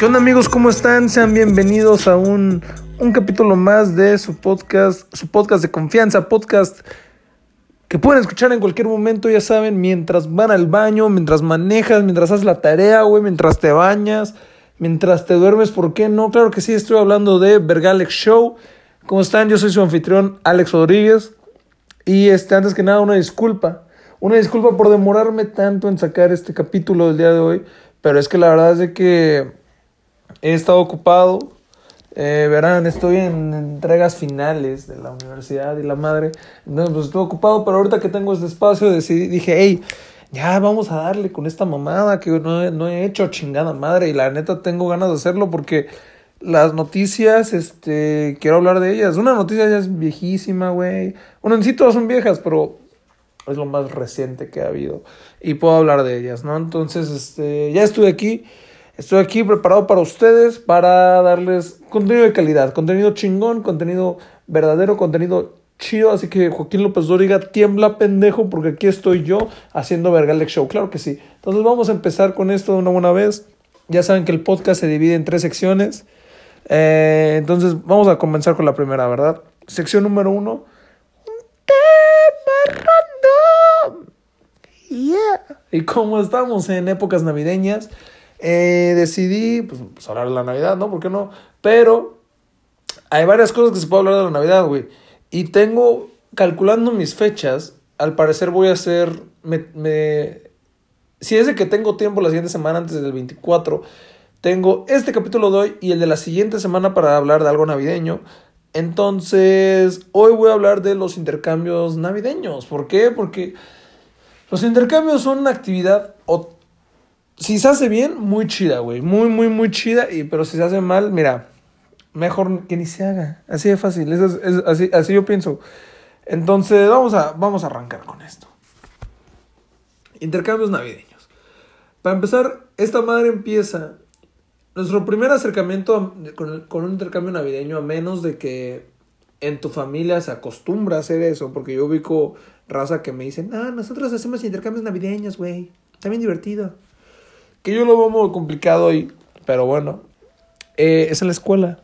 ¿Qué onda amigos? ¿Cómo están? Sean bienvenidos a un, un capítulo más de su podcast, su podcast de confianza, podcast que pueden escuchar en cualquier momento, ya saben, mientras van al baño, mientras manejas, mientras haces la tarea, güey, mientras te bañas, mientras te duermes, ¿por qué no? Claro que sí, estoy hablando de Vergalex Show. ¿Cómo están? Yo soy su anfitrión, Alex Rodríguez. Y este, antes que nada, una disculpa. Una disculpa por demorarme tanto en sacar este capítulo del día de hoy. Pero es que la verdad es de que he estado ocupado. Eh, verán, estoy en entregas finales de la universidad y la madre. Entonces, pues estoy ocupado, pero ahorita que tengo este espacio, decidí, dije, hey, ya vamos a darle con esta mamada que no he, no he hecho chingada madre. Y la neta tengo ganas de hacerlo porque las noticias, este, quiero hablar de ellas. Una noticia ya es viejísima, güey. Bueno, en sí todas son viejas, pero es lo más reciente que ha habido. Y puedo hablar de ellas, ¿no? Entonces, este, ya estoy aquí. Estoy aquí preparado para ustedes, para darles contenido de calidad, contenido chingón, contenido verdadero, contenido chido. Así que Joaquín López Dóriga, tiembla pendejo, porque aquí estoy yo haciendo Vergalex Show. Claro que sí. Entonces vamos a empezar con esto de una buena vez. Ya saben que el podcast se divide en tres secciones. Eh, entonces vamos a comenzar con la primera, ¿verdad? Sección número uno. Un tema random. Yeah. Y como estamos en épocas navideñas, eh, decidí pues, pues, hablar de la Navidad, ¿no? ¿Por qué no? Pero hay varias cosas que se puede hablar de la Navidad, güey. Y tengo, calculando mis fechas, al parecer voy a hacer, me, me, si es de que tengo tiempo la siguiente semana antes del 24, tengo este capítulo de hoy y el de la siguiente semana para hablar de algo navideño. Entonces, hoy voy a hablar de los intercambios navideños. ¿Por qué? Porque los intercambios son una actividad, si se hace bien, muy chida, güey. Muy, muy, muy chida. Y, pero si se hace mal, mira, mejor que ni se haga. Así de fácil. Es, así, así yo pienso. Entonces, vamos a, vamos a arrancar con esto. Intercambios navideños. Para empezar, esta madre empieza nuestro primer acercamiento con, con, un intercambio navideño, a menos de que en tu familia se acostumbra a hacer eso, porque yo ubico raza que me dicen, ah, nosotros hacemos intercambios navideños, güey, está bien divertido. Que yo lo veo muy complicado hoy, pero bueno, eh, es en la escuela.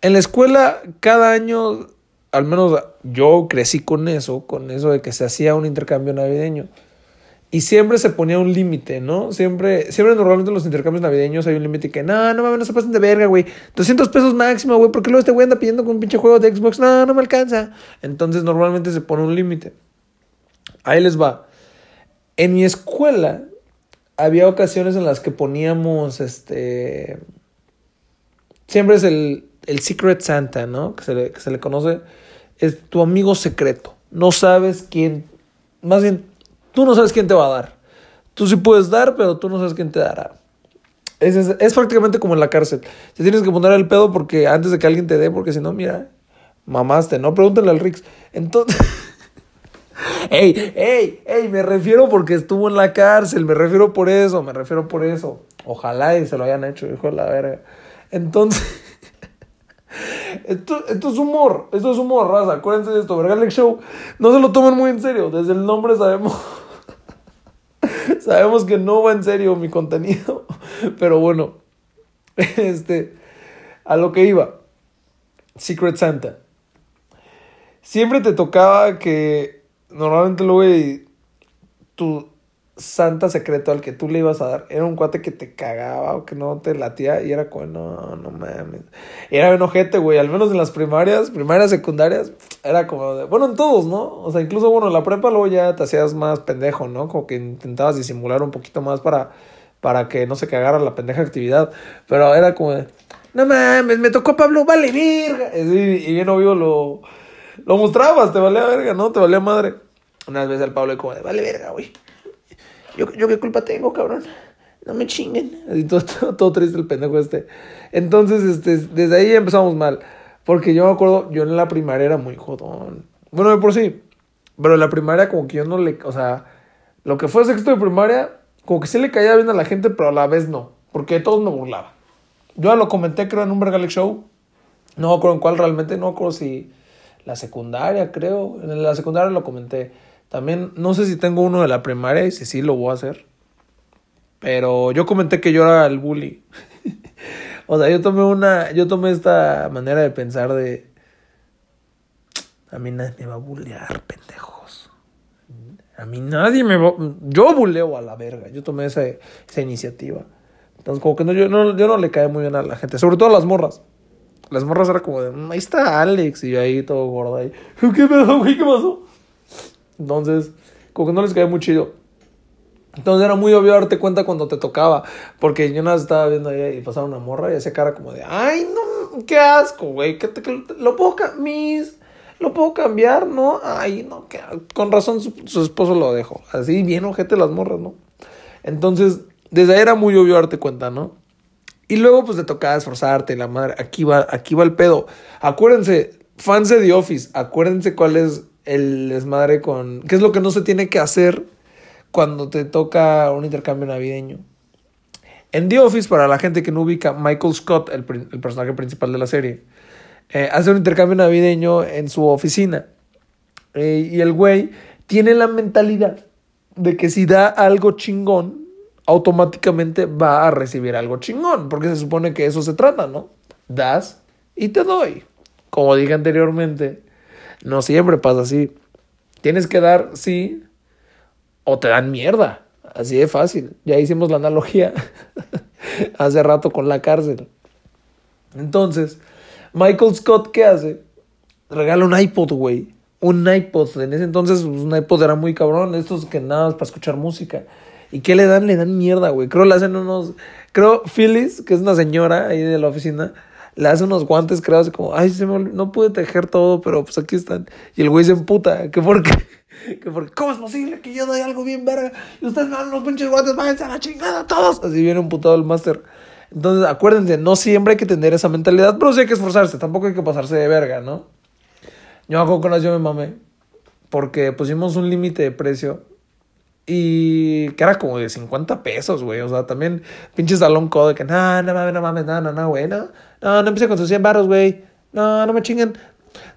En la escuela, cada año, al menos yo crecí con eso, con eso de que se hacía un intercambio navideño. Y siempre se ponía un límite, ¿no? Siempre, siempre normalmente en los intercambios navideños hay un límite que, no, no mames, no se pasen de verga, güey. 200 pesos máximo, güey, porque luego este güey anda pidiendo con un pinche juego de Xbox, no, no me alcanza. Entonces normalmente se pone un límite. Ahí les va. En mi escuela había ocasiones en las que poníamos, este... Siempre es el, el Secret Santa, ¿no? Que se, le, que se le conoce. Es tu amigo secreto. No sabes quién... Más bien, tú no sabes quién te va a dar. Tú sí puedes dar, pero tú no sabes quién te dará. Es, es, es, prácticamente como en la cárcel. Te tienes que poner el pedo porque antes de que alguien te dé, porque si no, mira, mamaste, ¿no? Pregúntale al Rix. Entonces. ¡Ey, ey, ey! Me refiero porque estuvo en la cárcel. Me refiero por eso, me refiero por eso. Ojalá y se lo hayan hecho, hijo de la verga. Entonces. Esto, esto, es humor, esto es humor, raza. Acuérdense de esto, Vergalex Show. No se lo tomen muy en serio. Desde el nombre sabemos. sabemos que no va en serio mi contenido. Pero bueno. Este. A lo que iba. Secret Santa. Siempre te tocaba que. Normalmente luego. Tu santa secreto al que tú le ibas a dar era un cuate que te cagaba o que no te latía y era como, no, no mames. Era bien ojete, güey, al menos en las primarias, primarias, secundarias, era como, de, bueno, en todos, ¿no? O sea, incluso, bueno, en la prepa luego ya te hacías más pendejo, ¿no? Como que intentabas disimular un poquito más para, para que no se cagara la pendeja actividad, pero era como de, no mames, me tocó Pablo, vale verga. Y, y bien obvio lo, lo mostrabas, te valía verga, ¿no? Te valía madre. Una vez al Pablo como de, vale verga, güey. Yo, yo qué culpa tengo, cabrón. No me chinguen. Así todo, todo, todo, triste el pendejo este. Entonces, este, desde ahí empezamos mal. Porque yo me acuerdo, yo en la primaria era muy jodón. Bueno, de por sí. Pero en la primaria como que yo no le... O sea, lo que fue sexto de primaria, como que sí le caía bien a la gente, pero a la vez no. Porque todos me burlaban. Yo ya lo comenté, creo, en un Vergalex Show. No me acuerdo en cuál realmente. No me acuerdo si la secundaria, creo. En la secundaria lo comenté. También no sé si tengo uno de la primaria y si sí lo voy a hacer. Pero yo comenté que yo era el bully. o sea, yo tomé una, yo tomé esta manera de pensar de, a mí nadie me va a bullear, pendejos. A mí nadie me va, yo buleo a la verga, yo tomé esa, esa iniciativa. Entonces, como que no yo, no, yo no le cae muy bien a la gente, sobre todo a las morras. Las morras era como de, mm, ahí está Alex, y yo ahí todo gordo ahí. ¿Qué pedo, güey? ¿Qué pasó? Entonces, como que no les cae muy chido. Entonces era muy obvio darte cuenta cuando te tocaba. Porque yo nada estaba viendo ahí y pasaba una morra y hacía cara como de, ay, no, qué asco, güey. Lo puedo mis, lo puedo cambiar, ¿no? Ay, no, que, con razón su, su, esposo lo dejó. Así bien ojete las morras, ¿no? Entonces, desde ahí era muy obvio darte cuenta, ¿no? Y luego pues te tocaba esforzarte, la madre, aquí va, aquí va el pedo. Acuérdense, fans de The Office, acuérdense cuál es el desmadre con... ¿Qué es lo que no se tiene que hacer cuando te toca un intercambio navideño? En The Office, para la gente que no ubica, Michael Scott, el, personaje principal de la serie, eh, hace un intercambio navideño en su oficina. Eh, y el güey tiene la mentalidad de que si da algo chingón, automáticamente va a recibir algo chingón, porque se supone que eso se trata, ¿no? Das y te doy. Como dije anteriormente, no siempre pasa así. Tienes que dar sí o te dan mierda. Así de fácil. Ya hicimos la analogía hace rato con la cárcel. Entonces, Michael Scott, ¿qué hace? Regala un iPod, güey. Un iPod. En ese entonces, pues, un iPod era muy cabrón. Estos que nada más para escuchar música. ¿Y qué le dan? Le dan mierda, güey. Creo le hacen unos. Creo Phyllis, que es una señora ahí de la oficina, le hace unos guantes, creo, así como, ay, se me no pude tejer todo, pero pues aquí están. Y el güey se emputa, que porque. Que porque, ¿cómo es posible que yo doy algo bien verga? Y ustedes me dan los pinches guantes, váyanse a la chingada todos. Así viene emputado el máster. Entonces, acuérdense, no siempre hay que tener esa mentalidad, pero sí hay que esforzarse, tampoco hay que pasarse de verga, ¿no? Yo hago con las yo me mamé, porque pusimos un límite de precio y que era como de 50 pesos, güey. O sea, también pinche salón codo de que, no, no mames, no mames, no, no, no, güey, no. No, no empiece con sus 100 barros, güey. No, no me chinguen.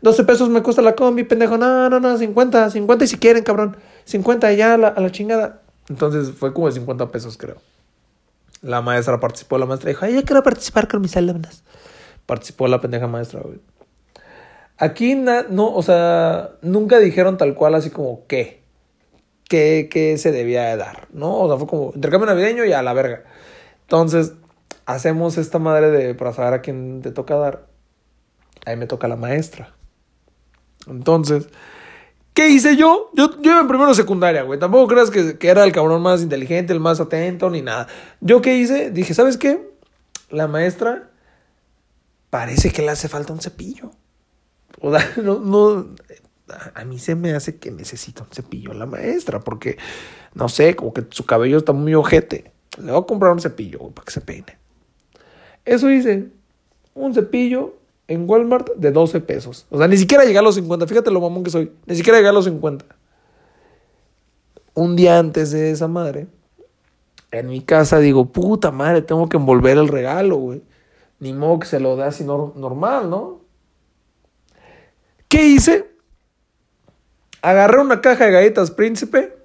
12 pesos me cuesta la combi, pendejo. No, no, no, 50, 50 y si quieren, cabrón. 50 y ya a la, a la chingada. Entonces fue como de 50 pesos, creo. La maestra participó, la maestra dijo, ay, yo quiero participar con mis alumnas. Participó la pendeja maestra, güey. Aquí, no, o sea, nunca dijeron tal cual así como, ¿qué? Qué, se debía de dar, ¿no? O sea, fue como intercambio navideño y a la verga. Entonces, hacemos esta madre de para saber a quién te toca dar. Ahí me toca la maestra. Entonces, ¿qué hice yo? Yo, yo en primero secundaria, güey. Tampoco creas que, que, era el cabrón más inteligente, el más atento, ni nada. ¿Yo qué hice? Dije, ¿sabes qué? La maestra parece que le hace falta un cepillo. O sea, no, no, a mí se me hace que necesita un cepillo la maestra, porque, no sé, como que su cabello está muy ojete. Le voy a comprar un cepillo para que se peine. Eso hice, un cepillo en Walmart de 12 pesos. O sea, ni siquiera llegué a los 50, fíjate lo mamón que soy, ni siquiera llegué a los 50. Un día antes de esa madre, en mi casa digo, puta madre, tengo que envolver el regalo, güey. Ni modo que se lo dé así normal, ¿no? ¿Qué hice? Agarré una caja de galletas príncipe,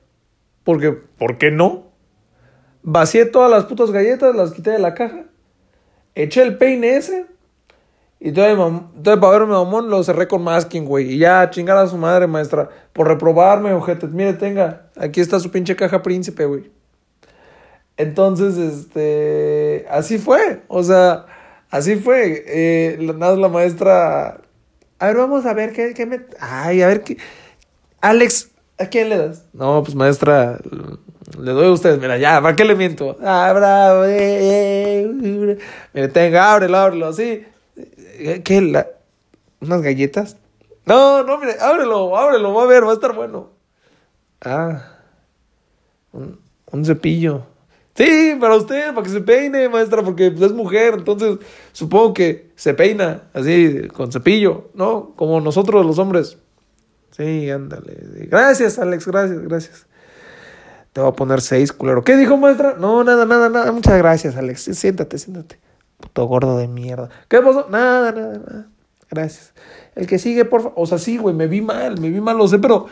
porque, ¿por qué no? Vacié todas las putas galletas, las quité de la caja, eché el peine ese, y todavía, para verme mamón lo cerré con masking, güey. Y ya, chingar a su madre, maestra, por reprobarme, ojete. Mire, tenga, aquí está su pinche caja príncipe, güey. Entonces, este, así fue, o sea, así fue. Eh, nada, la maestra, a ver, vamos a ver qué, qué me, ay, a ver qué Alex, ¿a quién le das? No, pues maestra, le doy a ustedes. Mira, ya, ¿para qué le miento? Ah. Eh, eh, Mira, tenga, ábrelo, ábrelo, sí. ¿Qué? La... ¿Unas galletas? No, no, mire, ábrelo, ábrelo, va a ver, va a estar bueno. Ah, un, un cepillo. Sí, para usted, para que se peine, maestra, porque es mujer, entonces supongo que se peina así, con cepillo, ¿no? Como nosotros los hombres. Sí, ándale. Gracias, Alex, gracias, gracias. Te voy a poner seis, culero. ¿Qué dijo, maestra? No, nada, nada, nada. Muchas gracias, Alex. Siéntate, siéntate. Puto gordo de mierda. ¿Qué pasó? Nada, nada, nada. Gracias. El que sigue, por favor. O sea, sí, güey, me vi mal, me vi mal, lo sé, pero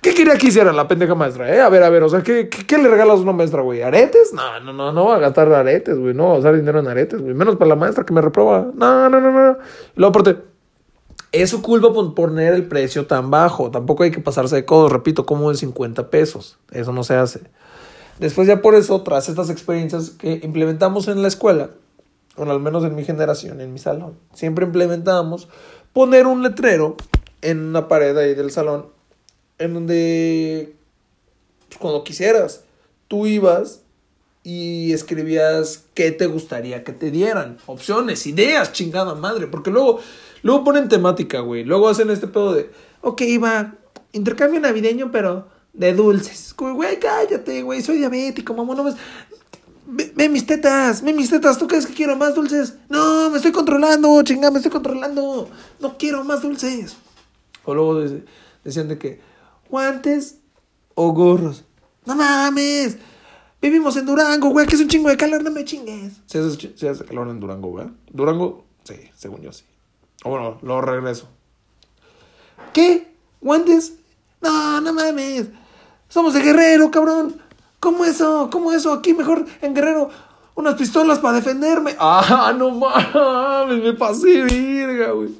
¿Qué quería que hiciera la pendeja maestra? Eh? A ver, a ver, o sea, ¿qué, qué, le regalas a una maestra, güey? ¿Aretes? No, no, no, no va a gastar aretes, güey. No va a usar dinero en aretes, güey. Menos para la maestra que me reproba. No, no, no, no. Y luego, es su culpa por poner el precio tan bajo. Tampoco hay que pasarse de codos. Repito, como en 50 pesos. Eso no se hace. Después ya por eso, tras estas experiencias que implementamos en la escuela, o al menos en mi generación, en mi salón, siempre implementamos poner un letrero en una pared ahí del salón en donde pues, cuando quisieras tú ibas y escribías qué te gustaría que te dieran, opciones, ideas, chingada madre, porque luego luego ponen temática, güey, luego hacen este pedo de, ok, va, intercambio navideño, pero de dulces, güey, cállate, güey, soy diabético, mamá, no ves, Ve, mis tetas, ve mis tetas, ¿tú crees que quiero más dulces? No, me estoy controlando, chingada, me estoy controlando. No quiero más dulces. O luego decían de que, guantes o gorros. No mames. Vivimos en Durango, güey, que es un chingo de calor, no me chingues. Se hace, calor en Durango, güey. Durango, sí, según yo sí. Bueno, lo regreso. ¿Qué? ¿Guantes? No, no mames. Somos de guerrero, cabrón. ¿Cómo eso? ¿Cómo eso? Aquí mejor en Guerrero unas pistolas para defenderme. Ah, no mames, me pasé virga, güey.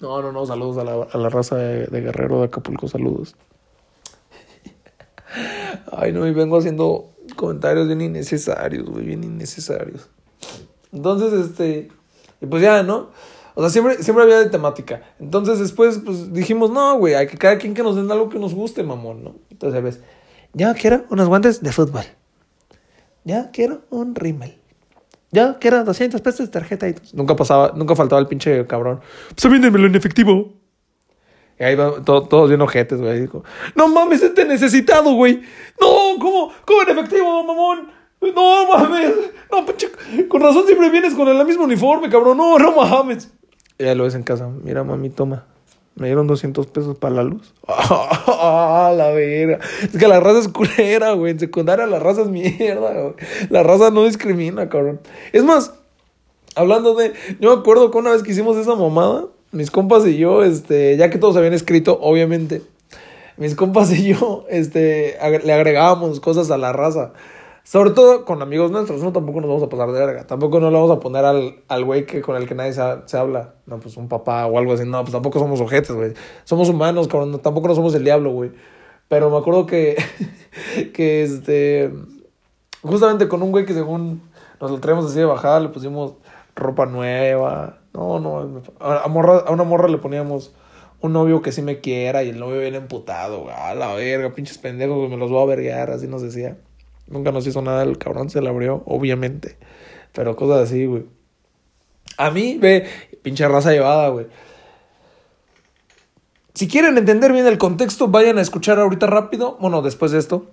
No, no, no, saludos a la, a la raza de, Guerrero de Acapulco, saludos. Ay, no, y vengo haciendo comentarios bien innecesarios, güey, bien innecesarios. Entonces, este, y pues ya, ¿no? O sea, siempre, siempre había de temática. Entonces después, pues dijimos, no, güey, hay que cada quien que nos den algo que nos guste, mamón, ¿no? Entonces, ¿ves? Ya quiero unos guantes de fútbol. Ya quiero un rímel. Ya quiero 200 pesos de tarjeta y nunca pasaba, nunca faltaba el pinche cabrón. Pues véndemelo en efectivo. Y ahí va todos bien ojetes, güey. no mames, este necesitado, güey. No, ¿cómo? ¿Cómo en efectivo, mamón? No mames. No, pinche. Con razón siempre vienes con el mismo uniforme, cabrón. No, no mames. Ya lo ves en casa. Mira, mami, toma. Me dieron 200 pesos para la luz. ¡Ah, la verga! Es que la raza es culera, güey. En secundaria la raza es mierda, güey. La raza no discrimina, cabrón. Es más, hablando de... Yo me acuerdo que una vez que hicimos esa mamada, mis compas y yo, este... Ya que todos habían escrito, obviamente. Mis compas y yo, este... Le agregábamos cosas a la raza. Sobre todo con amigos nuestros, no tampoco nos vamos a pasar de verga. Tampoco no le vamos a poner al, al güey que, con el que nadie se, habla. No, pues un papá o algo así. No, pues tampoco somos ojetes, güey. Somos humanos, cabrón. Tampoco no somos el diablo, güey. Pero me acuerdo que, que este, justamente con un güey que según nos lo traemos así de bajada, le pusimos ropa nueva. No, no, a, a una morra le poníamos un novio que sí me quiera y el novio viene emputado, güey. A la verga, pinches pendejos, me los voy a verguear, así nos decía. Nunca nos hizo nada, el cabrón se la abrió, obviamente. Pero cosas así, güey. A mí, ve, pinche raza llevada, güey. Si quieren entender bien el contexto, vayan a escuchar ahorita rápido. Bueno, después de esto.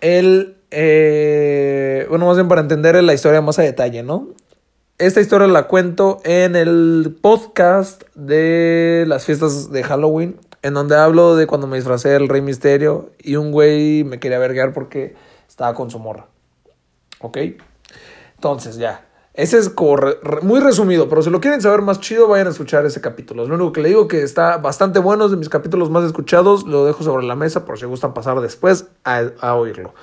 El. Eh, bueno, más bien para entender la historia más a detalle, ¿no? Esta historia la cuento en el podcast de las fiestas de Halloween. En donde hablo de cuando me disfracé del Rey Misterio. Y un güey me quería verguear porque estaba con su morra. ¿Ok? Entonces, ya. Ese es muy resumido, pero si lo quieren saber más chido, vayan a escuchar ese capítulo. Es lo único que le digo que está bastante bueno, es de mis capítulos más escuchados. Lo dejo sobre la mesa por si gustan pasar después a, oírlo.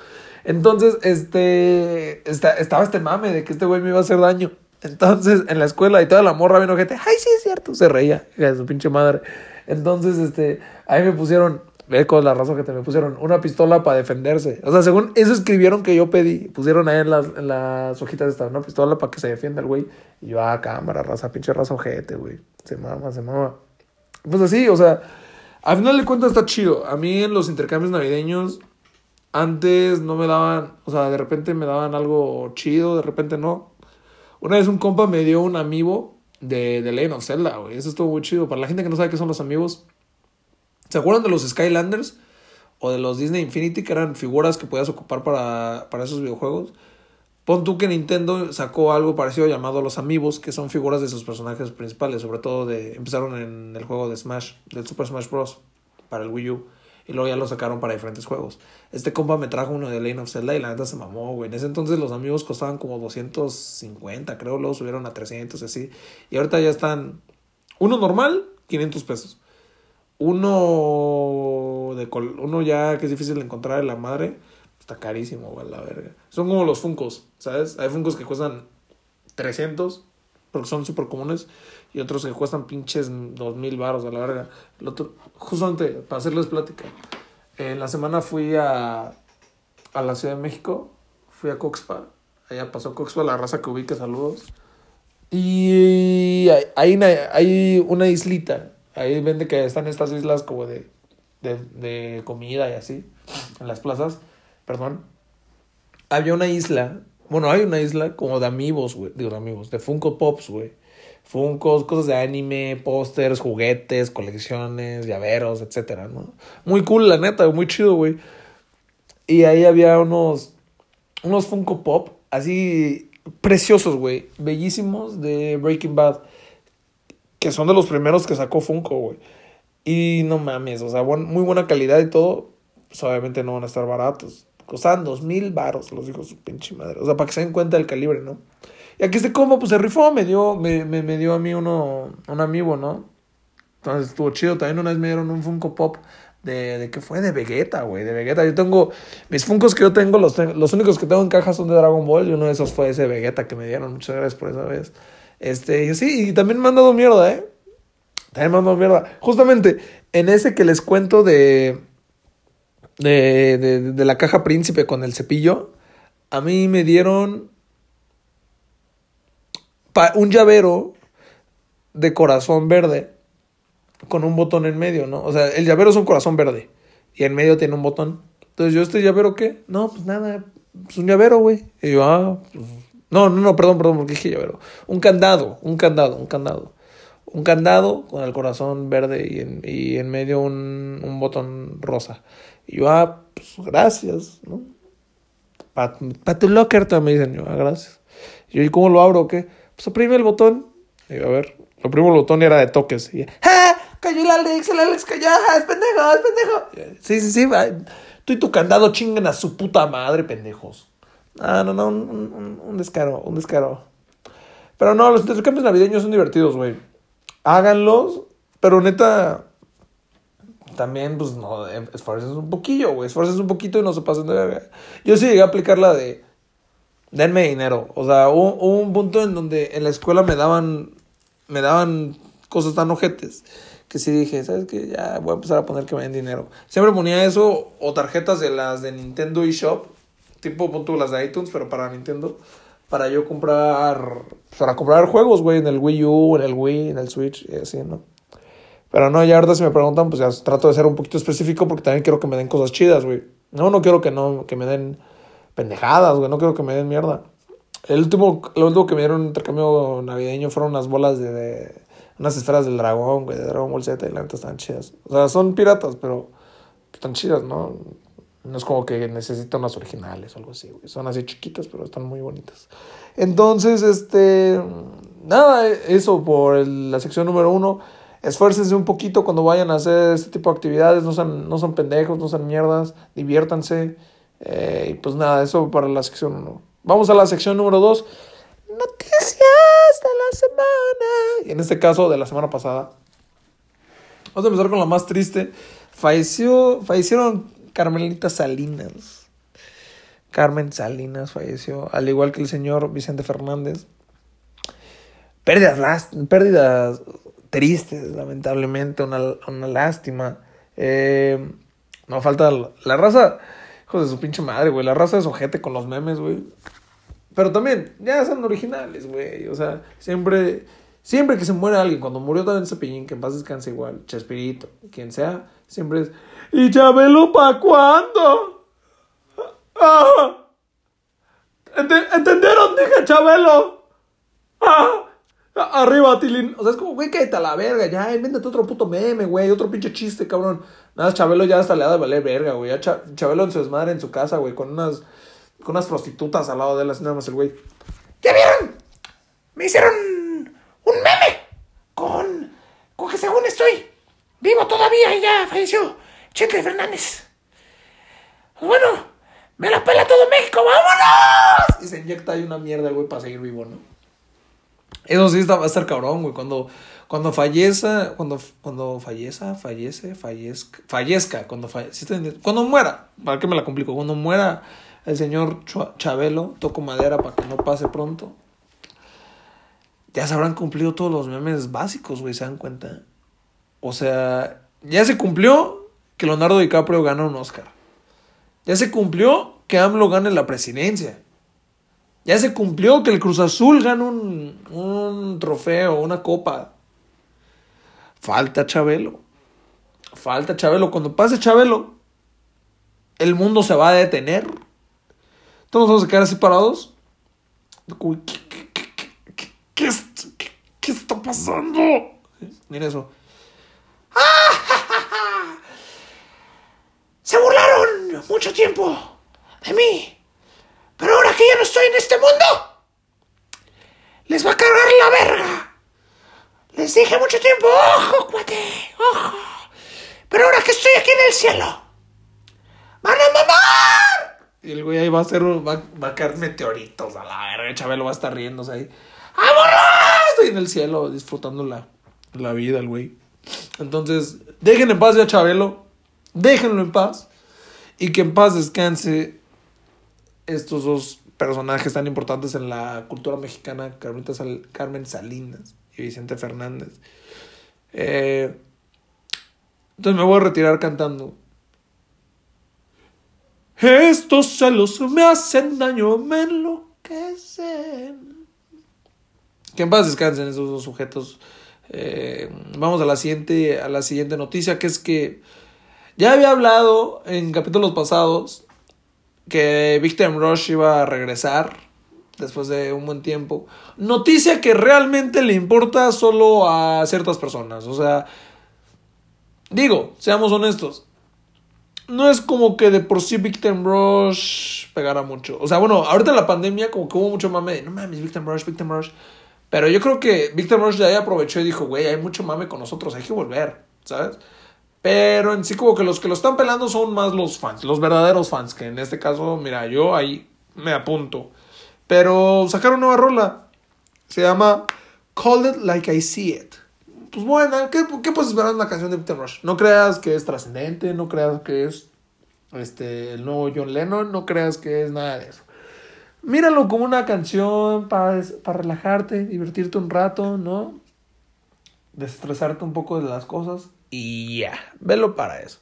Entonces, este. estaba este mame de que este güey me iba a hacer daño. Entonces, en la escuela y toda la morra vino gente, ay, sí es cierto, se reía, de su pinche madre. Entonces, este, ahí me pusieron, Ve con la razón que te me pusieron una pistola para defenderse. O sea, según eso escribieron que yo pedí. Pusieron ahí en las, en las hojitas esta, una pistola para que se defienda el güey. Y yo, ah, cámara, raza, pinche raza ojete, güey. Se mama, se mama. Pues así, o sea, al final de cuentas está chido. A mí en los intercambios navideños, antes no me daban, o sea, de repente me daban algo chido, de repente no. Una vez un compa me dio un amiibo de, de of Zelda, güey. Eso estuvo muy chido. Para la gente que no sabe qué son los amigos, ¿Se acuerdan de los Skylanders? O de los Disney Infinity, que eran figuras que podías ocupar para, para esos videojuegos. Pon tú que Nintendo sacó algo parecido llamado los Amiibos, que son figuras de sus personajes principales, sobre todo de empezaron en el juego de Smash, del Super Smash Bros. para el Wii U, y luego ya lo sacaron para diferentes juegos. Este compa me trajo uno de Lane of Zelda y la neta se mamó, güey. En ese entonces los amigos costaban como 250, creo, luego subieron a 300 y así. Y ahorita ya están uno normal, 500 pesos Uno de col- uno ya que es difícil de encontrar de la madre, está carísimo, güey, la verga. Son como los Funcos, ¿sabes? Hay Funcos que cuestan 300, porque son súper comunes, y otros que cuestan pinches 2000 baros a la verga. El otro, justamente, para hacerles plática, en la semana fui a, a la Ciudad de México, fui a Coxpa, allá pasó Coxpa, la raza que ubica, saludos. Y hay, hay, una, hay una islita. Ahí vende que están estas islas como de, de, de comida y así. En las plazas. Perdón. Había una isla. Bueno, hay una isla como de amigos, güey. Digo, de amigos. De Funko Pops, güey. Funkos, cosas de anime, pósters, juguetes, colecciones, llaveros, etcétera, ¿no? Muy cool, la neta, muy chido, güey. Y ahí había unos, unos Funko Pop, así preciosos, güey. Bellísimos de Breaking Bad. Que son de los primeros que sacó Funko, güey. Y no mames, o sea, muy buena calidad y todo. Pues obviamente no van a estar baratos. Costaban dos mil baros, los de su pinche madre. O sea, para que se den cuenta del calibre, ¿no? Y aquí este combo, pues se rifó, me dio, me, me, me dio a mí uno, un amigo, ¿no? Entonces estuvo chido. También una vez me dieron un Funko Pop de, de ¿qué fue? De Vegeta, güey, de Vegeta. Yo tengo, mis Funkos que yo tengo, los, los únicos que tengo en caja son de Dragon Ball. Y uno de esos fue ese Vegeta que me dieron. Muchas gracias por esa vez. Este, y sí, y también me han dado mierda, ¿eh? También me han dado mierda. Justamente, en ese que les cuento de, de, de, de la caja príncipe con el cepillo, a mí me dieron un llavero de corazón verde con un botón en medio, ¿no? O sea, el llavero es un corazón verde y en medio tiene un botón. Entonces, ¿yo este llavero qué? No, pues nada, es un llavero, güey. Y yo, ah, pues... No, no, no, perdón, perdón, porque dije llavero. Un candado, un candado, un candado. Un candado con el corazón verde y en, medio un, botón rosa. Y yo, ah, pues gracias, ¿no? Para pa tu locker también me dicen, yo, ah, gracias. Y yo, ¿y cómo lo abro o qué? Pues oprime el botón. Y a ver, oprimo el botón y era de toques. Y, ¡ah! Cayó el Alex, el Alex cayó, ¡ah, es pendejo, es pendejo! Sí, sí, sí, va. Tú y tu candado chingan a su puta madre, pendejos. Ah, no, no, un, un, un descaro, un descaro. Pero no, los intercambios navideños son divertidos, güey. Háganlos, pero neta, también, pues, no, eh, esfuércense un poquillo, güey. Esfuércense un poquito y no se pasen de verga. Yo sí llegué a aplicar la de, denme dinero. O sea, hubo, hubo un punto en donde en la escuela me daban, me daban cosas tan ojetes que sí dije, ¿sabes qué? Ya voy a empezar a poner que me den dinero. Siempre ponía eso o tarjetas de las de Nintendo eShop, tipo punto las de iTunes, pero para Nintendo, para yo comprar, para comprar juegos, güey, en el Wii U, en el Wii, en el Switch, y así, ¿no? Pero no, ya ahorita si me preguntan, pues ya trato de ser un poquito específico porque también quiero que me den cosas chidas, güey. No, no quiero que no, que me den pendejadas, güey, no quiero que me den mierda. El último, lo último que me dieron en intercambio navideño fueron unas bolas de, de unas esferas del dragón, güey, de Dragon Ball Z y la neta están chidas. O sea, son piratas, pero están chidas, ¿no? No es como que necesito unas originales o algo así. Son así chiquitas, pero están muy bonitas. Entonces, este, nada, eso por el- la sección número uno. Esfuércense un poquito cuando vayan a hacer este tipo de actividades. No son, no son pendejos, no son mierdas. Diviértanse. Eh, y pues nada, eso para la sección uno. Vamos a la sección número dos. Noticias de la semana. Y en este caso, de la semana pasada. Vamos a empezar con la más triste. Falleció, fallecieron Carmelita Salinas. Carmen Salinas falleció, al igual que el señor Vicente Fernández. Pérdidas, pérdidas tristes, lamentablemente, una, una lástima. Eh, no falta la, raza, hijos de su pinche madre, güey. La raza es ojete con los memes, güey. Pero también, ya son originales, güey. O sea, siempre, siempre que se muere alguien, cuando murió también Cepillín, que en paz descanse igual, Chespirito, quien sea, siempre es. ¿Y Chabelo pa' cuándo? Ah. Ente- ¿Entendieron? Dije Chabelo. Ah. Arriba, Tilín. O sea, es como, güey, cállate a la verga. Ya, invéntate otro puto meme, güey. Otro pinche chiste, cabrón. Nada, Chabelo ya hasta le de valer verga, güey. Chabelo en su desmadre en su casa, güey, con unas, con unas prostitutas al lado de él, así nada más el güey. ¿Ya vieron? Me hicieron un meme con, con que según estoy vivo todavía y ya falleció Chente Fernández. Pues bueno, me la pela todo México, vámonos. Y se inyecta ahí una mierda güey para seguir vivo, ¿no? Eso sí está, va a estar cabrón, güey. Cuando, cuando falleza, cuando, cuando falleza, fallece, fallezca, fallezca, cuando cuando muera, ¿para qué me la complico? Cuando muera el señor Chabelo, toco madera para que no pase pronto. Ya se habrán cumplido todos los memes básicos, güey, ¿se dan cuenta? O sea, ya se cumplió que Leonardo DiCaprio gana un Oscar. Ya se cumplió que AMLO gane la presidencia. Ya se cumplió que el Cruz Azul gane un, un trofeo, una copa. Falta Chabelo. Falta Chabelo. Cuando pase Chabelo, el mundo se va a detener. Todos vamos a quedar así parados. ¿Qué, qué está pasando? Mira eso. Se burlaron mucho tiempo de mí. Pero ahora que ya no estoy en este mundo, les va a cargar la verga. Les dije mucho tiempo, ojo, cuate, ojo. Pero ahora que estoy aquí en el cielo, van a mamar. Y el güey ahí va a hacer, va, va a caer meteoritos a la verga. Chabelo va a estar riéndose ahí. ¡Vámonos! Estoy en el cielo disfrutando la, la vida, el güey. Entonces, dejen en paz ya Chabelo. Déjenlo en paz. Y que en paz descanse estos dos personajes tan importantes en la cultura mexicana, Carmen Salinas y Vicente Fernández. Eh, entonces me voy a retirar cantando. Estos celos me hacen daño, me enloquecen. Que en paz descansen esos dos sujetos. Eh, vamos a la siguiente, a la siguiente noticia, que es que ya había hablado en capítulos pasados que Victim Rush iba a regresar después de un buen tiempo. Noticia que realmente le importa solo a ciertas personas. O sea, digo, seamos honestos. No es como que de por sí Victim Rush pegara mucho. O sea, bueno, ahorita en la pandemia como que hubo mucho mame no mames, Victim Rush, Victim Rush. Pero yo creo que Victim Rush ya aprovechó y dijo, güey, hay mucho mame con nosotros, hay que volver, ¿sabes? Pero en sí como que los que lo están pelando son más los fans, los verdaderos fans, que en este caso, mira, yo ahí me apunto. Pero sacaron nueva rola. Se llama Call It Like I See It. Pues bueno, ¿qué, qué puedes esperar de una canción de Peter Rush? No creas que es trascendente, no creas que es este, el nuevo John Lennon, no creas que es nada de eso. Míralo como una canción para, para relajarte, divertirte un rato, ¿no? Desestresarte un poco de las cosas. Y ya, velo para eso.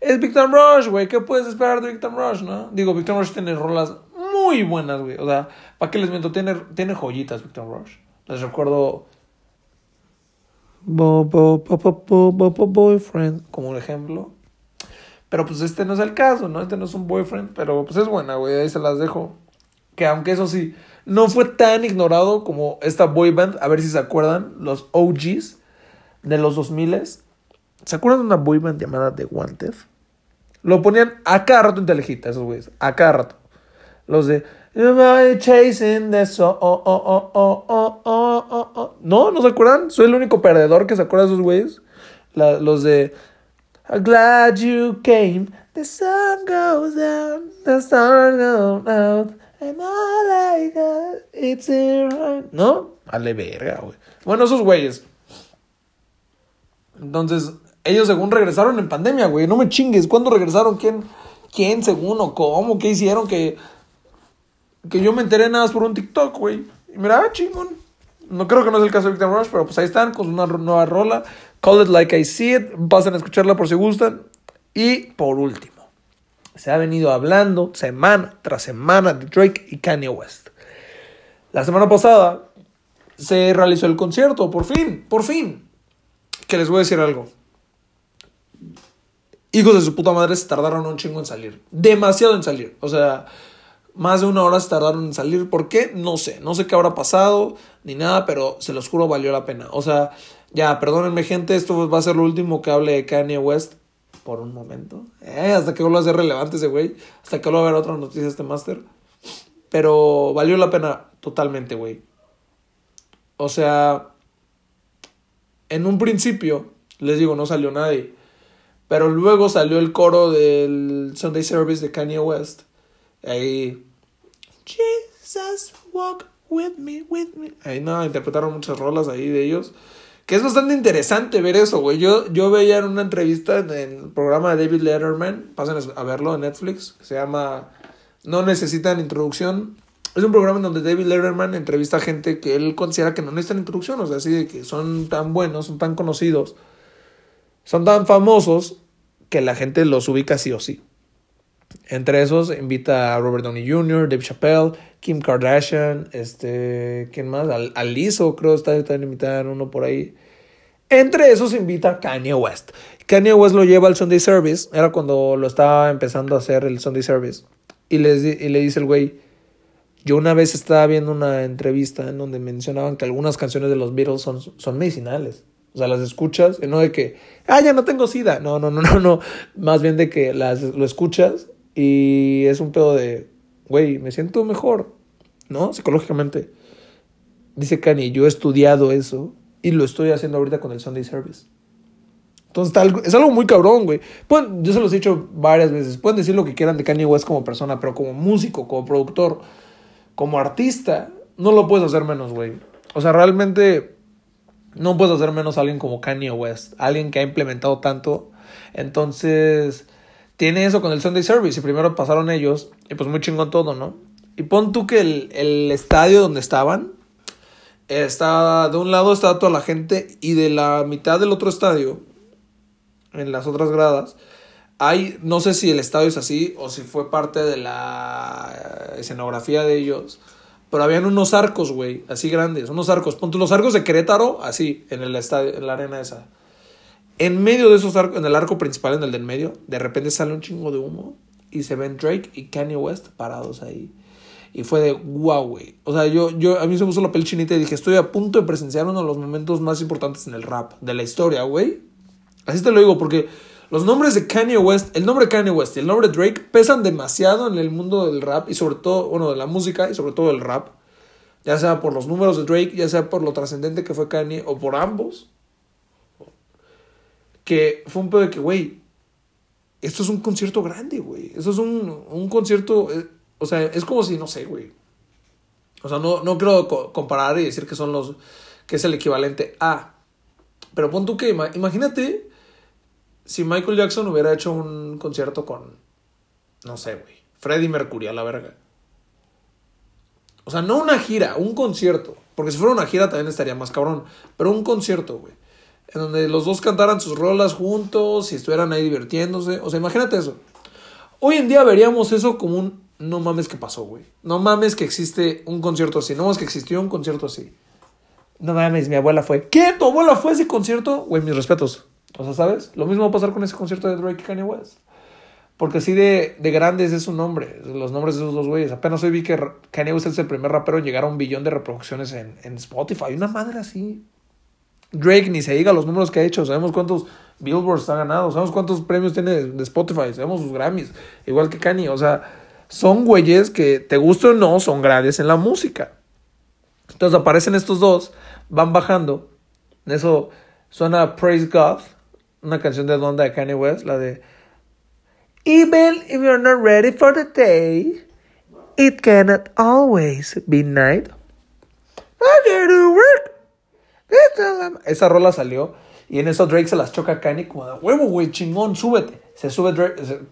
Es Victor Rush, güey. ¿Qué puedes esperar de Victor Rush, no? Digo, Victor Rush tiene rolas muy buenas, güey. O sea, ¿para qué les miento? Tiene, tiene joyitas Victor Rush. Les recuerdo. Boyfriend, como un ejemplo. Pero pues este no es el caso, ¿no? Este no es un boyfriend, pero pues es buena, güey. Ahí se las dejo. Que aunque eso sí, no fue tan ignorado como esta boy band. A ver si se acuerdan, los OGs de los 2000s ¿Se acuerdan de una boy band llamada The Wanted? Lo ponían a cada rato en Telejita, esos güeyes. A cada rato. Los de. Chasing the No, ¿no se acuerdan? Soy el único perdedor que se acuerda de esos güeyes. los de. I'm glad you came. The sun goes down. The sun goes out. And all I got, it's in ¿No? Vale verga, güey. Bueno, esos güeyes. Entonces, ellos según regresaron en pandemia, güey. No me chingues. ¿Cuándo regresaron? ¿Quién? ¿Quién según o cómo? ¿Qué hicieron? Que, que yo me enteré nada más por un TikTok, güey. Y mira, ah, chingón. No creo que no es el caso de Victim Rush, pero pues ahí están con una nueva rola. Call It Like I See It. Pasen a escucharla por si gustan. Y por último, se ha venido hablando semana tras semana de Drake y Kanye West. La semana pasada se realizó el concierto, por fin, por fin. Que les voy a decir algo hijos de su puta madre se tardaron un chingo en salir. Demasiado en salir. O sea, más de una hora se tardaron en salir. ¿Por qué? No sé. No sé qué habrá pasado ni nada, pero se los juro valió la pena. O sea, ya, perdónenme gente, esto va a ser lo último que hable de Kanye West por un momento. Eh, hasta que vuelva a ser relevante ese güey. Hasta que vuelva a ver otra noticia este máster. Pero valió la pena totalmente, güey. O sea, en un principio, les digo, no salió nadie. Pero luego salió el coro del Sunday Service de Kanye West. Ahí. Jesus, walk with me, with me. Ahí no, interpretaron muchas rolas ahí de ellos. Que es bastante interesante ver eso, güey. Yo, yo veía en una entrevista en el programa de David Letterman, pasen a verlo en Netflix, que se llama No Necesitan Introducción. Es un programa en donde David Letterman entrevista a gente que él considera que no necesitan introducción, o sea, así de que son tan buenos, son tan conocidos, son tan famosos que la gente los ubica sí o sí. Entre esos invita a Robert Downey Jr., Dave Chappelle, Kim Kardashian, este, ¿quién más? Al, Aliso, creo, está, está invitar uno por ahí. Entre esos invita a Kanye West. Kanye West lo lleva al Sunday Service, era cuando lo estaba empezando a hacer el Sunday Service. Y, les, y le dice el güey, yo una vez estaba viendo una entrevista en donde mencionaban que algunas canciones de los Beatles son, son medicinales. O sea, las escuchas, y no de que, ah, ya no tengo sida. No, no, no, no, no. Más bien de que las, lo escuchas y es un pedo de, güey, me siento mejor, ¿no? Psicológicamente. Dice Kanye, yo he estudiado eso y lo estoy haciendo ahorita con el Sunday Service. Entonces es algo muy cabrón, güey. yo se los he dicho varias veces. Pueden decir lo que quieran de Kanye West como persona, pero como músico, como productor, como artista, no lo puedes hacer menos, güey. O sea, realmente no puedes hacer menos a alguien como Kanye West, alguien que ha implementado tanto. Entonces, tiene eso con el Sunday Service y primero pasaron ellos y pues muy chingón todo, ¿no? Y pon tú que el, estadio donde estaban, está, de un lado estaba toda la gente y de la mitad del otro estadio, en las otras gradas, hay, no sé si el estadio es así o si fue parte de la escenografía de ellos, pero habían unos arcos, güey, así grandes, unos arcos. Pon los arcos de Querétaro, así, en el estadio, en la arena esa. En medio de esos arcos, en el arco principal, en el del medio, de repente sale un chingo de humo y se ven Drake y Kanye West parados ahí. Y fue de wow, güey. O sea, yo, yo, a mí se me puso la piel chinita y dije, estoy a punto de presenciar uno de los momentos más importantes en el rap de la historia, güey. Así te lo digo, porque los nombres de Kanye West, el nombre Kanye West y el nombre Drake pesan demasiado en el mundo del rap y sobre todo, bueno, de la música y sobre todo del rap. Ya sea por los números de Drake, ya sea por lo trascendente que fue Kanye o por ambos que fue un pedo de que, güey, esto es un concierto grande, güey. Esto es un, un concierto, eh, o sea, es como si, no sé, güey. O sea, no, no quiero comparar y decir que son los, que es el equivalente a. Pero pon tú que, imagínate si Michael Jackson hubiera hecho un concierto con, no sé, güey, Freddie Mercury a la verga. O sea, no una gira, un concierto. Porque si fuera una gira también estaría más cabrón. Pero un concierto, güey en donde los dos cantaran sus rolas juntos y estuvieran ahí divirtiéndose. O sea, imagínate eso. Hoy en día veríamos eso como un no mames que pasó, güey. No mames que existe un concierto así. No mames que existió un concierto así. No mames, mi abuela fue. ¿Qué? ¿Tu abuela fue a ese concierto? Güey, mis respetos. O sea, ¿sabes? Lo mismo va a pasar con ese concierto de Drake y Kanye West. Porque así de, de grandes es su nombre, los nombres de esos dos güeyes. Apenas hoy vi que Kanye West es el primer rapero en llegar a un billón de reproducciones en, en Spotify. Una madre así. Drake ni se diga los números que ha hecho. Sabemos cuántos Billboards ha ganado. Sabemos cuántos premios tiene de Spotify. Sabemos sus Grammys. Igual que Kanye. O sea, son güeyes que, te guste o no, son grandes en la música. Entonces aparecen estos dos, van bajando. Eso suena Praise God, una canción de Donda de Kanye West, la de Even if you're not ready for the day, it cannot always be night. Esa rola salió y en eso Drake se las choca a Kanye como de huevo, güey, chingón, súbete. Se sube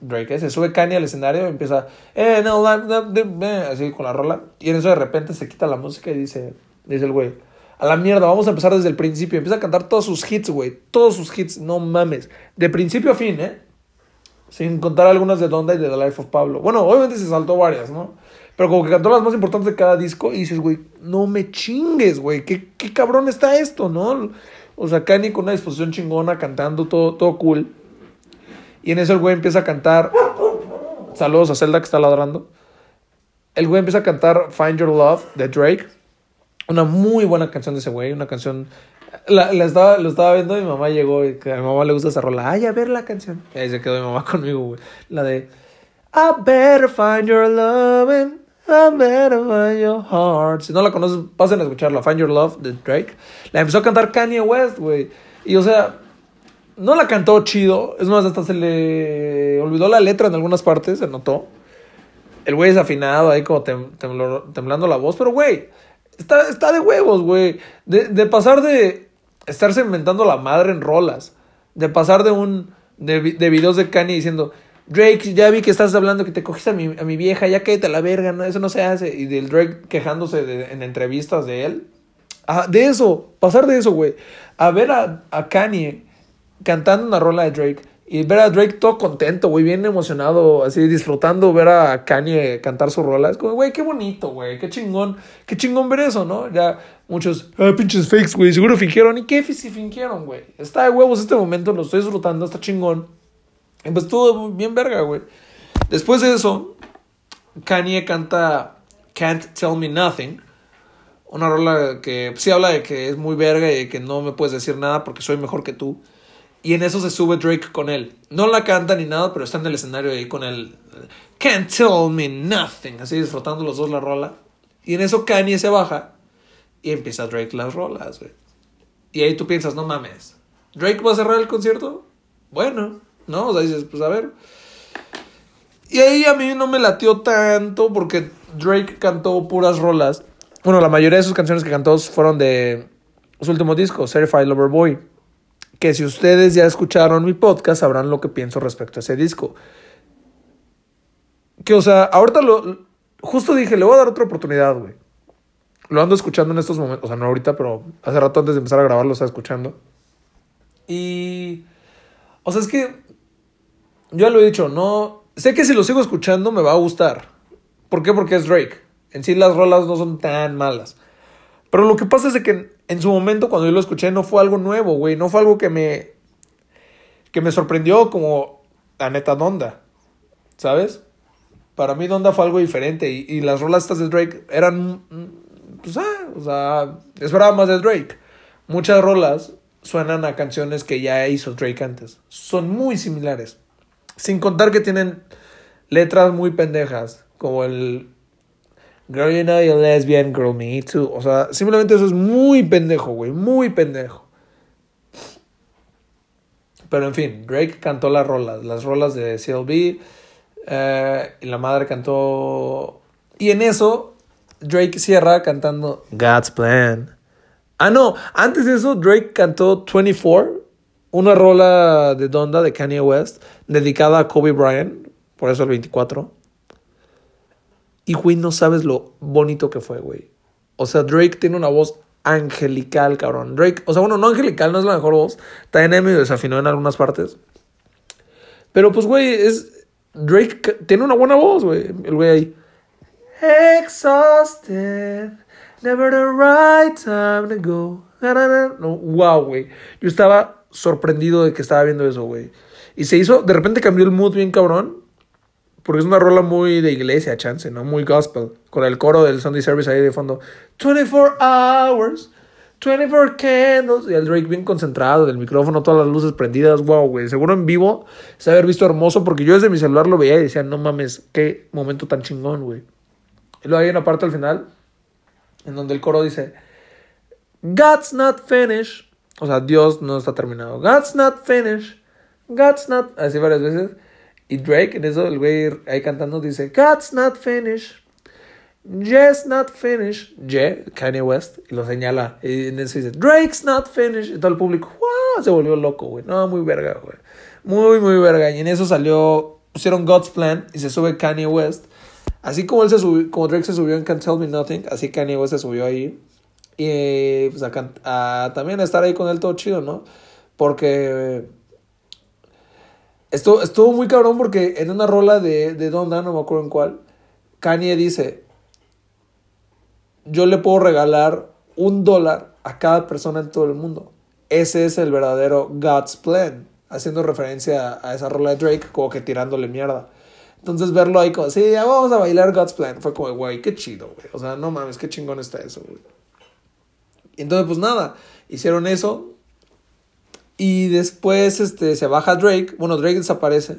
Drake, ¿eh? se sube Kanye al escenario y empieza, así con la rola. Y en eso de repente se quita la música y dice, dice el güey, a la mierda, vamos a empezar desde el principio. Empieza a cantar todos sus hits, güey, todos sus hits, no mames. De principio a fin, ¿eh? Sin contar algunas de Donda y de The Life of Pablo. Bueno, obviamente se saltó varias, ¿no? Pero como que cantó las más importantes de cada disco y dices, güey, no me chingues, güey, ¿Qué, qué cabrón está esto, ¿no? O sea, Kanye con una disposición chingona, cantando todo, todo cool. Y en eso el güey empieza a cantar. Saludos a Zelda que está ladrando. El güey empieza a cantar Find Your Love de Drake. Una muy buena canción de ese güey. Una canción. La, estaba, lo estaba viendo y mi mamá llegó y a mi mamá le gusta esa rola. Ay, a ver la canción. Y ahí se quedó mi mamá conmigo, güey. La de I better find your love I'm better your heart. Si no la conoces, pasen a escucharla. Find Your Love de Drake. La empezó a cantar Kanye West, güey. Y o sea, no la cantó chido. Es más, hasta se le olvidó la letra en algunas partes, se notó. el güey es afinado ahí como temblando la voz, pero güey, está, está de huevos, güey. De, de pasar de estarse inventando la madre en rolas, de pasar de un, de, de videos de Kanye diciendo, Drake, ya vi que estás hablando que te cogiste a mi, a mi vieja, ya cállate a la verga, no, eso no se hace. Y del Drake quejándose en entrevistas de él. Ah, de eso, pasar de eso, güey. A ver a, a Kanye cantando una rola de Drake y ver a Drake todo contento, güey, bien emocionado, así disfrutando ver a Kanye cantar su rola. Es como, güey, qué bonito, güey, qué chingón, qué chingón ver eso, ¿no? Ya muchos, ah, pinches fakes, güey, seguro fingieron. ¿Y qué si fingieron, güey? Está de huevos este momento, lo estoy disfrutando, está chingón. Y pues todo bien verga, güey. Después de eso, Kanye canta Can't Tell Me Nothing. Una rola que sí habla de que es muy verga y que no me puedes decir nada porque soy mejor que tú. Y en eso se sube Drake con él. No la canta ni nada, pero está en el escenario ahí con él. Can't tell me nothing. Así disfrutando los dos la rola. Y en eso Kanye se baja y empieza Drake las rolas, güey. Y ahí tú piensas, no mames. ¿Drake va a cerrar el concierto? Bueno, ¿no? O sea, dices, pues a ver. Y ahí a mí no me latió tanto porque Drake cantó puras rolas. Bueno, la mayoría de sus canciones que cantó fueron de su último disco, Certified Lover Boy que si ustedes ya escucharon mi podcast sabrán lo que pienso respecto a ese disco. Que, o sea, ahorita lo... Justo dije, le voy a dar otra oportunidad, güey. Lo ando escuchando en estos momentos, o sea, no ahorita, pero hace rato antes de empezar a grabar lo estaba escuchando. Y... O sea, es que... Yo ya lo he dicho, no... Sé que si lo sigo escuchando me va a gustar. ¿Por qué? Porque es Drake. En sí las rolas no son tan malas. Pero lo que pasa es que en su momento cuando yo lo escuché no fue algo nuevo, güey. No fue algo que me, que me sorprendió como la neta Donda. ¿Sabes? Para mí Donda fue algo diferente y, y las rolas estas de Drake eran, pues, ah, o sea, esperaba más de Drake. Muchas rolas suenan a canciones que ya hizo Drake antes. Son muy similares. Sin contar que tienen letras muy pendejas, como el Girl, you know you're lesbian, girl, me too. O sea, simplemente eso es muy pendejo, güey. Muy pendejo. Pero en fin, Drake cantó las rolas, las rolas de CLB. Eh, y la madre cantó. Y en eso, Drake cierra cantando God's Plan. Ah, no, antes de eso, Drake cantó 24, una rola de Donda de Kanye West, dedicada a Kobe Bryant, por eso el 24. Y, güey, no sabes lo bonito que fue, güey. O sea, Drake tiene una voz angelical, cabrón. Drake, o sea, bueno, no angelical, no es la mejor voz. También medio desafinó en algunas partes. Pero, pues, güey, es. Drake tiene una buena voz, güey. El güey ahí. Exhausted. Never the right time to go. No, wow, güey. Yo estaba sorprendido de que estaba viendo eso, güey. Y se hizo, de repente cambió el mood bien cabrón. Porque es una rola muy de iglesia, chance, ¿no? Muy gospel. Con el coro del Sunday Service ahí de fondo. 24 hours, 24 candles. Y el Drake bien concentrado, del micrófono, todas las luces prendidas. Wow, güey. Seguro en vivo se haber visto hermoso. Porque yo desde mi celular lo veía y decía, no mames, qué momento tan chingón, güey. Y luego hay una parte al final en donde el coro dice, God's not finished. O sea, Dios no está terminado. God's not finished. God's not. Así varias veces. Y Drake, en eso, el güey ahí cantando dice, God's not finished. Yes, not finished. Ye, Kanye West, y lo señala. Y en eso dice, Drake's not finished. Y todo el público, ¡wow! Se volvió loco, güey. No, muy verga, güey. Muy, muy verga. Y en eso salió, pusieron God's Plan y se sube Kanye West. Así como él se subió, como Drake se subió en Can't Tell Me Nothing, así Kanye West se subió ahí. Y pues a, a también a estar ahí con él todo chido, ¿no? Porque Estuvo, estuvo muy cabrón porque en una rola de, de no me acuerdo en cuál, Kanye dice, yo le puedo regalar un dólar a cada persona en todo el mundo. Ese es el verdadero God's plan, haciendo referencia a, esa rola de Drake, como que tirándole mierda. Entonces verlo ahí como, sí, ya vamos a bailar God's plan, fue como, güey, qué chido, güey. O sea, no mames, qué chingón está eso, güey. Entonces, pues nada, hicieron eso, y después este, se baja Drake. Bueno, Drake desaparece.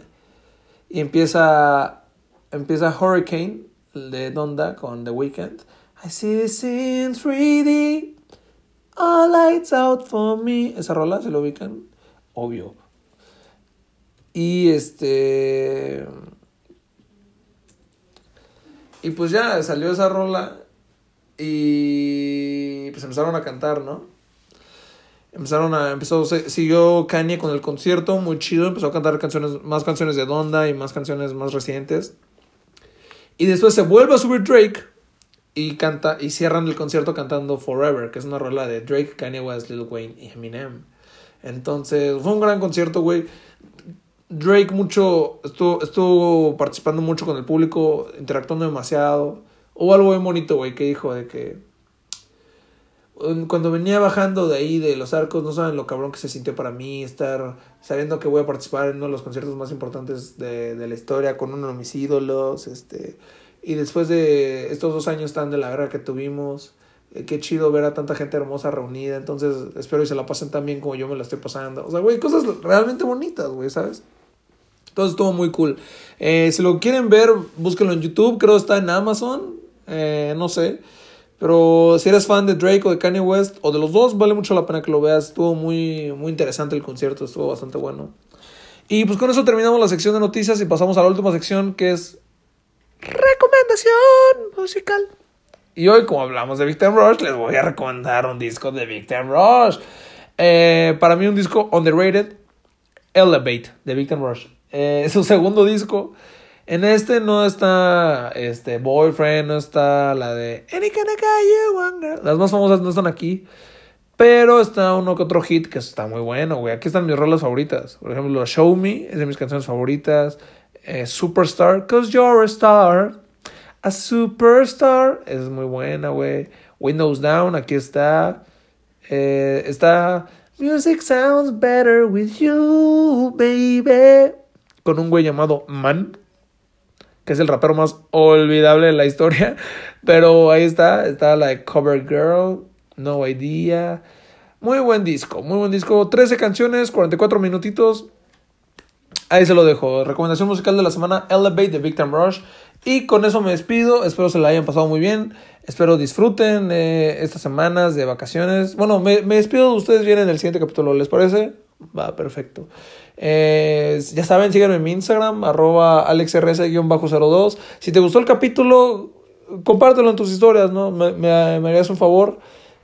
Y empieza, empieza Hurricane de Donda con The Weeknd. I see this in 3D. All lights out for me. Esa rola se lo ubican. Obvio. Y este. Y pues ya salió esa rola y pues empezaron a cantar, ¿no? Empezaron a, empezó, siguió Kanye con el concierto, muy chido, empezó a cantar canciones, más canciones de Donda y más canciones más recientes. Y después se vuelve a subir Drake y canta y cierran el concierto cantando Forever, que es una rola de Drake, Kanye West, Lil Wayne y Eminem. Entonces, fue un gran concierto, güey. Drake mucho estuvo, estuvo participando mucho con el público, interactuando demasiado. Hubo algo muy bonito, güey, que dijo de que cuando venía bajando de ahí de los arcos, no saben lo cabrón que se sintió para mí estar sabiendo que voy a participar en uno de los conciertos más importantes de, de la historia con uno de mis ídolos, este, y después de estos dos años tan de la guerra que tuvimos, eh, qué chido ver a tanta gente hermosa reunida, entonces espero que se la pasen tan bien como yo me la estoy pasando, o sea, güey, cosas realmente bonitas, güey, ¿sabes? Entonces estuvo muy cool. Eh, si lo quieren ver, búsquenlo en YouTube, creo que está en Amazon, eh, no sé. Pero si eres fan de Drake o de Kanye West o de los dos, vale mucho la pena que lo veas. Estuvo muy, muy interesante el concierto, estuvo bastante bueno. Y pues con eso terminamos la sección de noticias y pasamos a la última sección que es recomendación musical. Y hoy, como hablamos de Victor Rush, les voy a recomendar un disco de Victor Rush. Eh, para mí un disco underrated, Elevate, de Victor Rush. Eh, es su segundo disco. En este no está este Boyfriend, no está la de Any Kind of Guy You Las más famosas no están aquí. Pero está uno que otro hit que está muy bueno, güey. Aquí están mis rolas favoritas. Por ejemplo, Show Me es de mis canciones favoritas. Eh, Superstar, Cause You're a Star. A Superstar es muy buena, güey. Windows Down, aquí está. Eh, está Music Sounds Better With You, Baby. Con un güey llamado Man que es el rapero más olvidable de la historia. Pero ahí está, está la de Cover Girl, No Idea. Muy buen disco, muy buen disco. 13 canciones, 44 minutitos. Ahí se lo dejo. Recomendación musical de la semana, Elevate de Victim Rush. Y con eso me despido. Espero se la hayan pasado muy bien. Espero disfruten eh, estas semanas de vacaciones. Bueno, me, me despido de ustedes bien en el siguiente capítulo. ¿Les parece? Va, perfecto. Eh, ya saben, síganme en mi Instagram, arroba alexrs-02. Si te gustó el capítulo, compártelo en tus historias, ¿no? Me, harías un favor.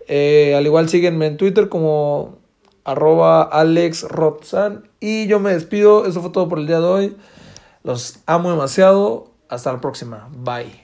Eh, al igual síguenme en Twitter como arroba alexrotzan. Y yo me despido. Eso fue todo por el día de hoy. Los amo demasiado. Hasta la próxima. Bye.